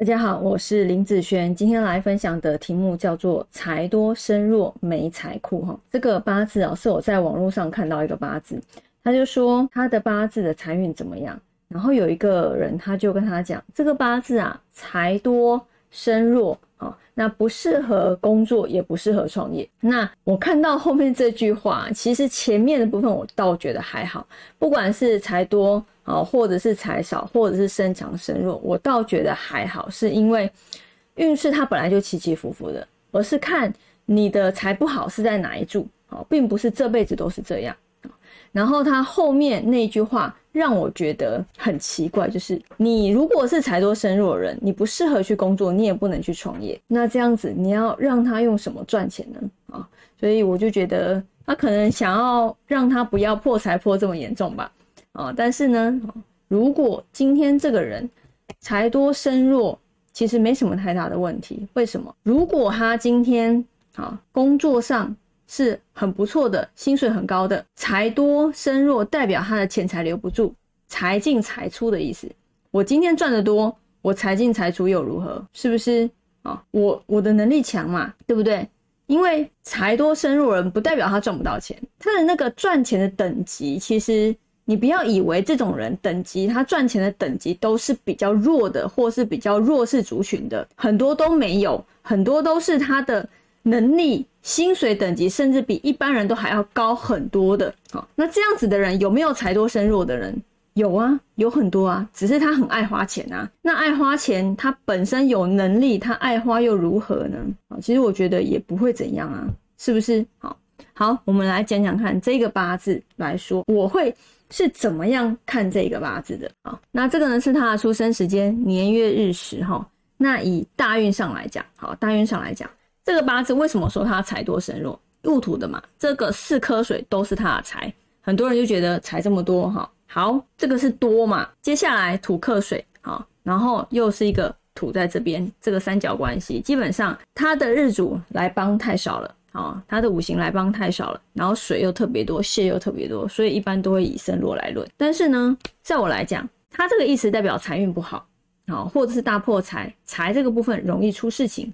大家好，我是林子轩，今天来分享的题目叫做“财多身弱没财库”哈。这个八字啊，是我在网络上看到一个八字，他就说他的八字的财运怎么样，然后有一个人他就跟他讲，这个八字啊，财多身弱，那不适合工作，也不适合创业。那我看到后面这句话，其实前面的部分我倒觉得还好，不管是财多。啊，或者是财少，或者是身强身弱，我倒觉得还好，是因为运势它本来就起起伏伏的，而是看你的财不好是在哪一柱，哦，并不是这辈子都是这样。然后他后面那句话让我觉得很奇怪，就是你如果是财多身弱的人，你不适合去工作，你也不能去创业，那这样子你要让他用什么赚钱呢？啊，所以我就觉得他可能想要让他不要破财破这么严重吧。啊，但是呢，如果今天这个人财多身弱，其实没什么太大的问题。为什么？如果他今天啊工作上是很不错的，薪水很高的，财多身弱代表他的钱财留不住，财进财出的意思。我今天赚的多，我财进财出又如何？是不是啊？我我的能力强嘛，对不对？因为财多身弱人不代表他赚不到钱，他的那个赚钱的等级其实。你不要以为这种人等级，他赚钱的等级都是比较弱的，或是比较弱势族群的，很多都没有，很多都是他的能力、薪水等级，甚至比一般人都还要高很多的。好，那这样子的人有没有财多身弱的人？有啊，有很多啊，只是他很爱花钱啊。那爱花钱，他本身有能力，他爱花又如何呢？啊，其实我觉得也不会怎样啊，是不是？好，好，我们来讲讲看这个八字来说，我会。是怎么样看这个八字的啊？那这个呢是他的出生时间年月日时哈。那以大运上来讲，好，大运上来讲，这个八字为什么说它财多身弱？戊土的嘛，这个四颗水都是它的财，很多人就觉得财这么多哈。好，这个是多嘛？接下来土克水，好，然后又是一个土在这边，这个三角关系，基本上它的日主来帮太少了。哦，它的五行来帮太少了，然后水又特别多，泄又特别多，所以一般都会以身弱来论。但是呢，在我来讲，它这个意思代表财运不好，好，或者是大破财，财这个部分容易出事情。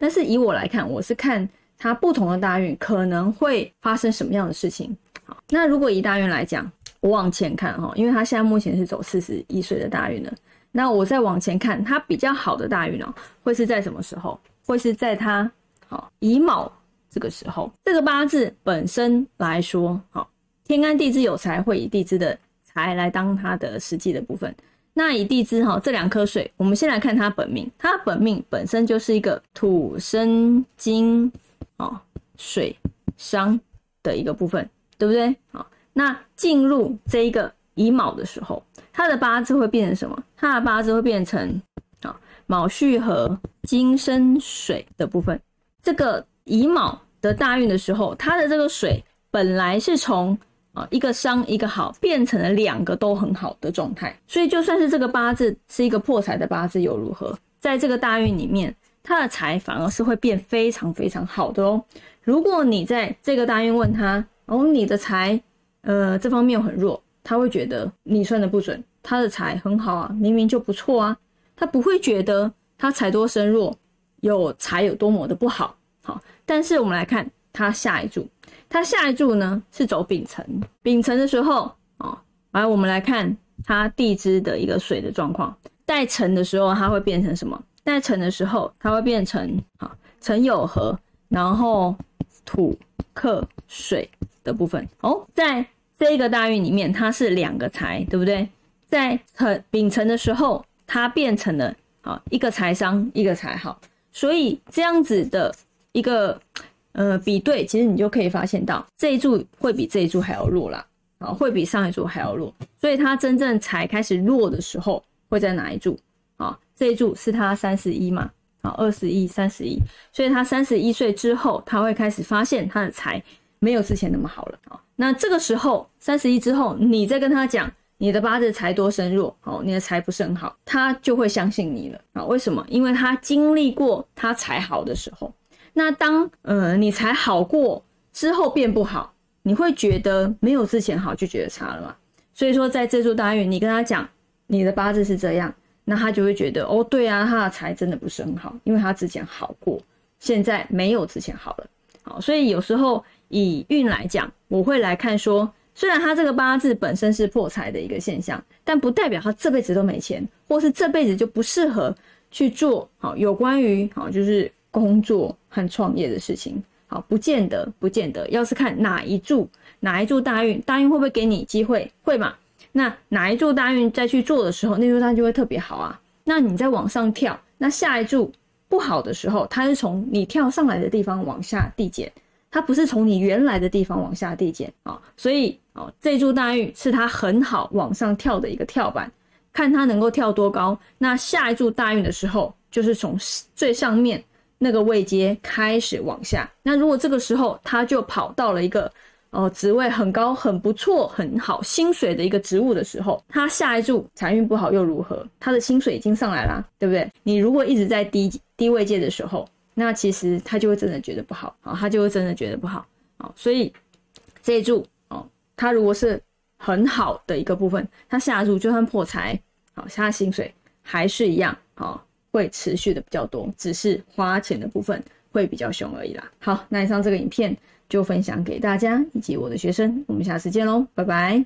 但是以我来看，我是看他不同的大运可能会发生什么样的事情。好，那如果以大运来讲，我往前看哈，因为他现在目前是走四十一岁的大运了，那我再往前看，他比较好的大运哦，会是在什么时候？会是在他好乙卯。这个时候，这个八字本身来说，好，天干地支有财，会以地支的财来当它的实际的部分。那以地支哈，这两颗水，我们先来看它本命，它本命本身就是一个土生金，哦，水伤的一个部分，对不对？好，那进入这一个乙卯的时候，它的八字会变成什么？它的八字会变成啊，卯戌合金生水的部分，这个。乙卯的大运的时候，它的这个水本来是从啊一个伤一个好，变成了两个都很好的状态。所以就算是这个八字是一个破财的八字，又如何？在这个大运里面，他的财反而是会变非常非常好的哦。如果你在这个大运问他，哦你的财呃这方面很弱，他会觉得你算的不准。他的财很好啊，明明就不错啊，他不会觉得他财多身弱，有财有多么的不好。好，但是我们来看它下一柱，它下一柱呢是走丙辰，丙辰的时候哦，来我们来看它地支的一个水的状况，带辰的时候它会变成什么？带辰的时候它会变成啊辰酉合，然后土克水的部分哦，在这个大运里面它是两个财，对不对？在辰丙辰的时候它变成了啊一个财商一个财好，所以这样子的。一个呃比对，其实你就可以发现到这一柱会比这一柱还要弱啦，啊，会比上一柱还要弱，所以它真正才开始弱的时候会在哪一柱？啊，这一柱是他三十一嘛，啊，二十一、三十一，所以他三十一岁之后，他会开始发现他的财没有之前那么好了啊。那这个时候三十一之后，你再跟他讲你的八字财多身弱，哦，你的财不是很好，他就会相信你了啊？为什么？因为他经历过他财好的时候。那当呃你才好过之后变不好，你会觉得没有之前好就觉得差了嘛？所以说在这座大运，你跟他讲你的八字是这样，那他就会觉得哦，对啊，他的财真的不是很好，因为他之前好过，现在没有之前好了。好，所以有时候以运来讲，我会来看说，虽然他这个八字本身是破财的一个现象，但不代表他这辈子都没钱，或是这辈子就不适合去做好有关于好就是工作和创业的事情。好，不见得，不见得，要是看哪一柱哪一柱大运，大运会不会给你机会？会嘛？那哪一柱大运再去做的时候，那柱大运就会特别好啊。那你再往上跳，那下一柱不好的时候，它是从你跳上来的地方往下递减，它不是从你原来的地方往下递减啊。所以哦，这柱大运是它很好往上跳的一个跳板，看它能够跳多高。那下一柱大运的时候，就是从最上面那个位阶开始往下。那如果这个时候他就跑到了一个。哦，职位很高、很不错、很好薪水的一个职务的时候，他下一注财运不好又如何？他的薪水已经上来啦，对不对？你如果一直在低低位阶的时候，那其实他就会真的觉得不好，啊，他就会真的觉得不好，啊，所以这一注哦，他如果是很好的一个部分，他下一注就算破财，好，他薪水还是一样，好，会持续的比较多，只是花钱的部分会比较凶而已啦。好，那以上这个影片。就分享给大家以及我的学生，我们下次见喽，拜拜。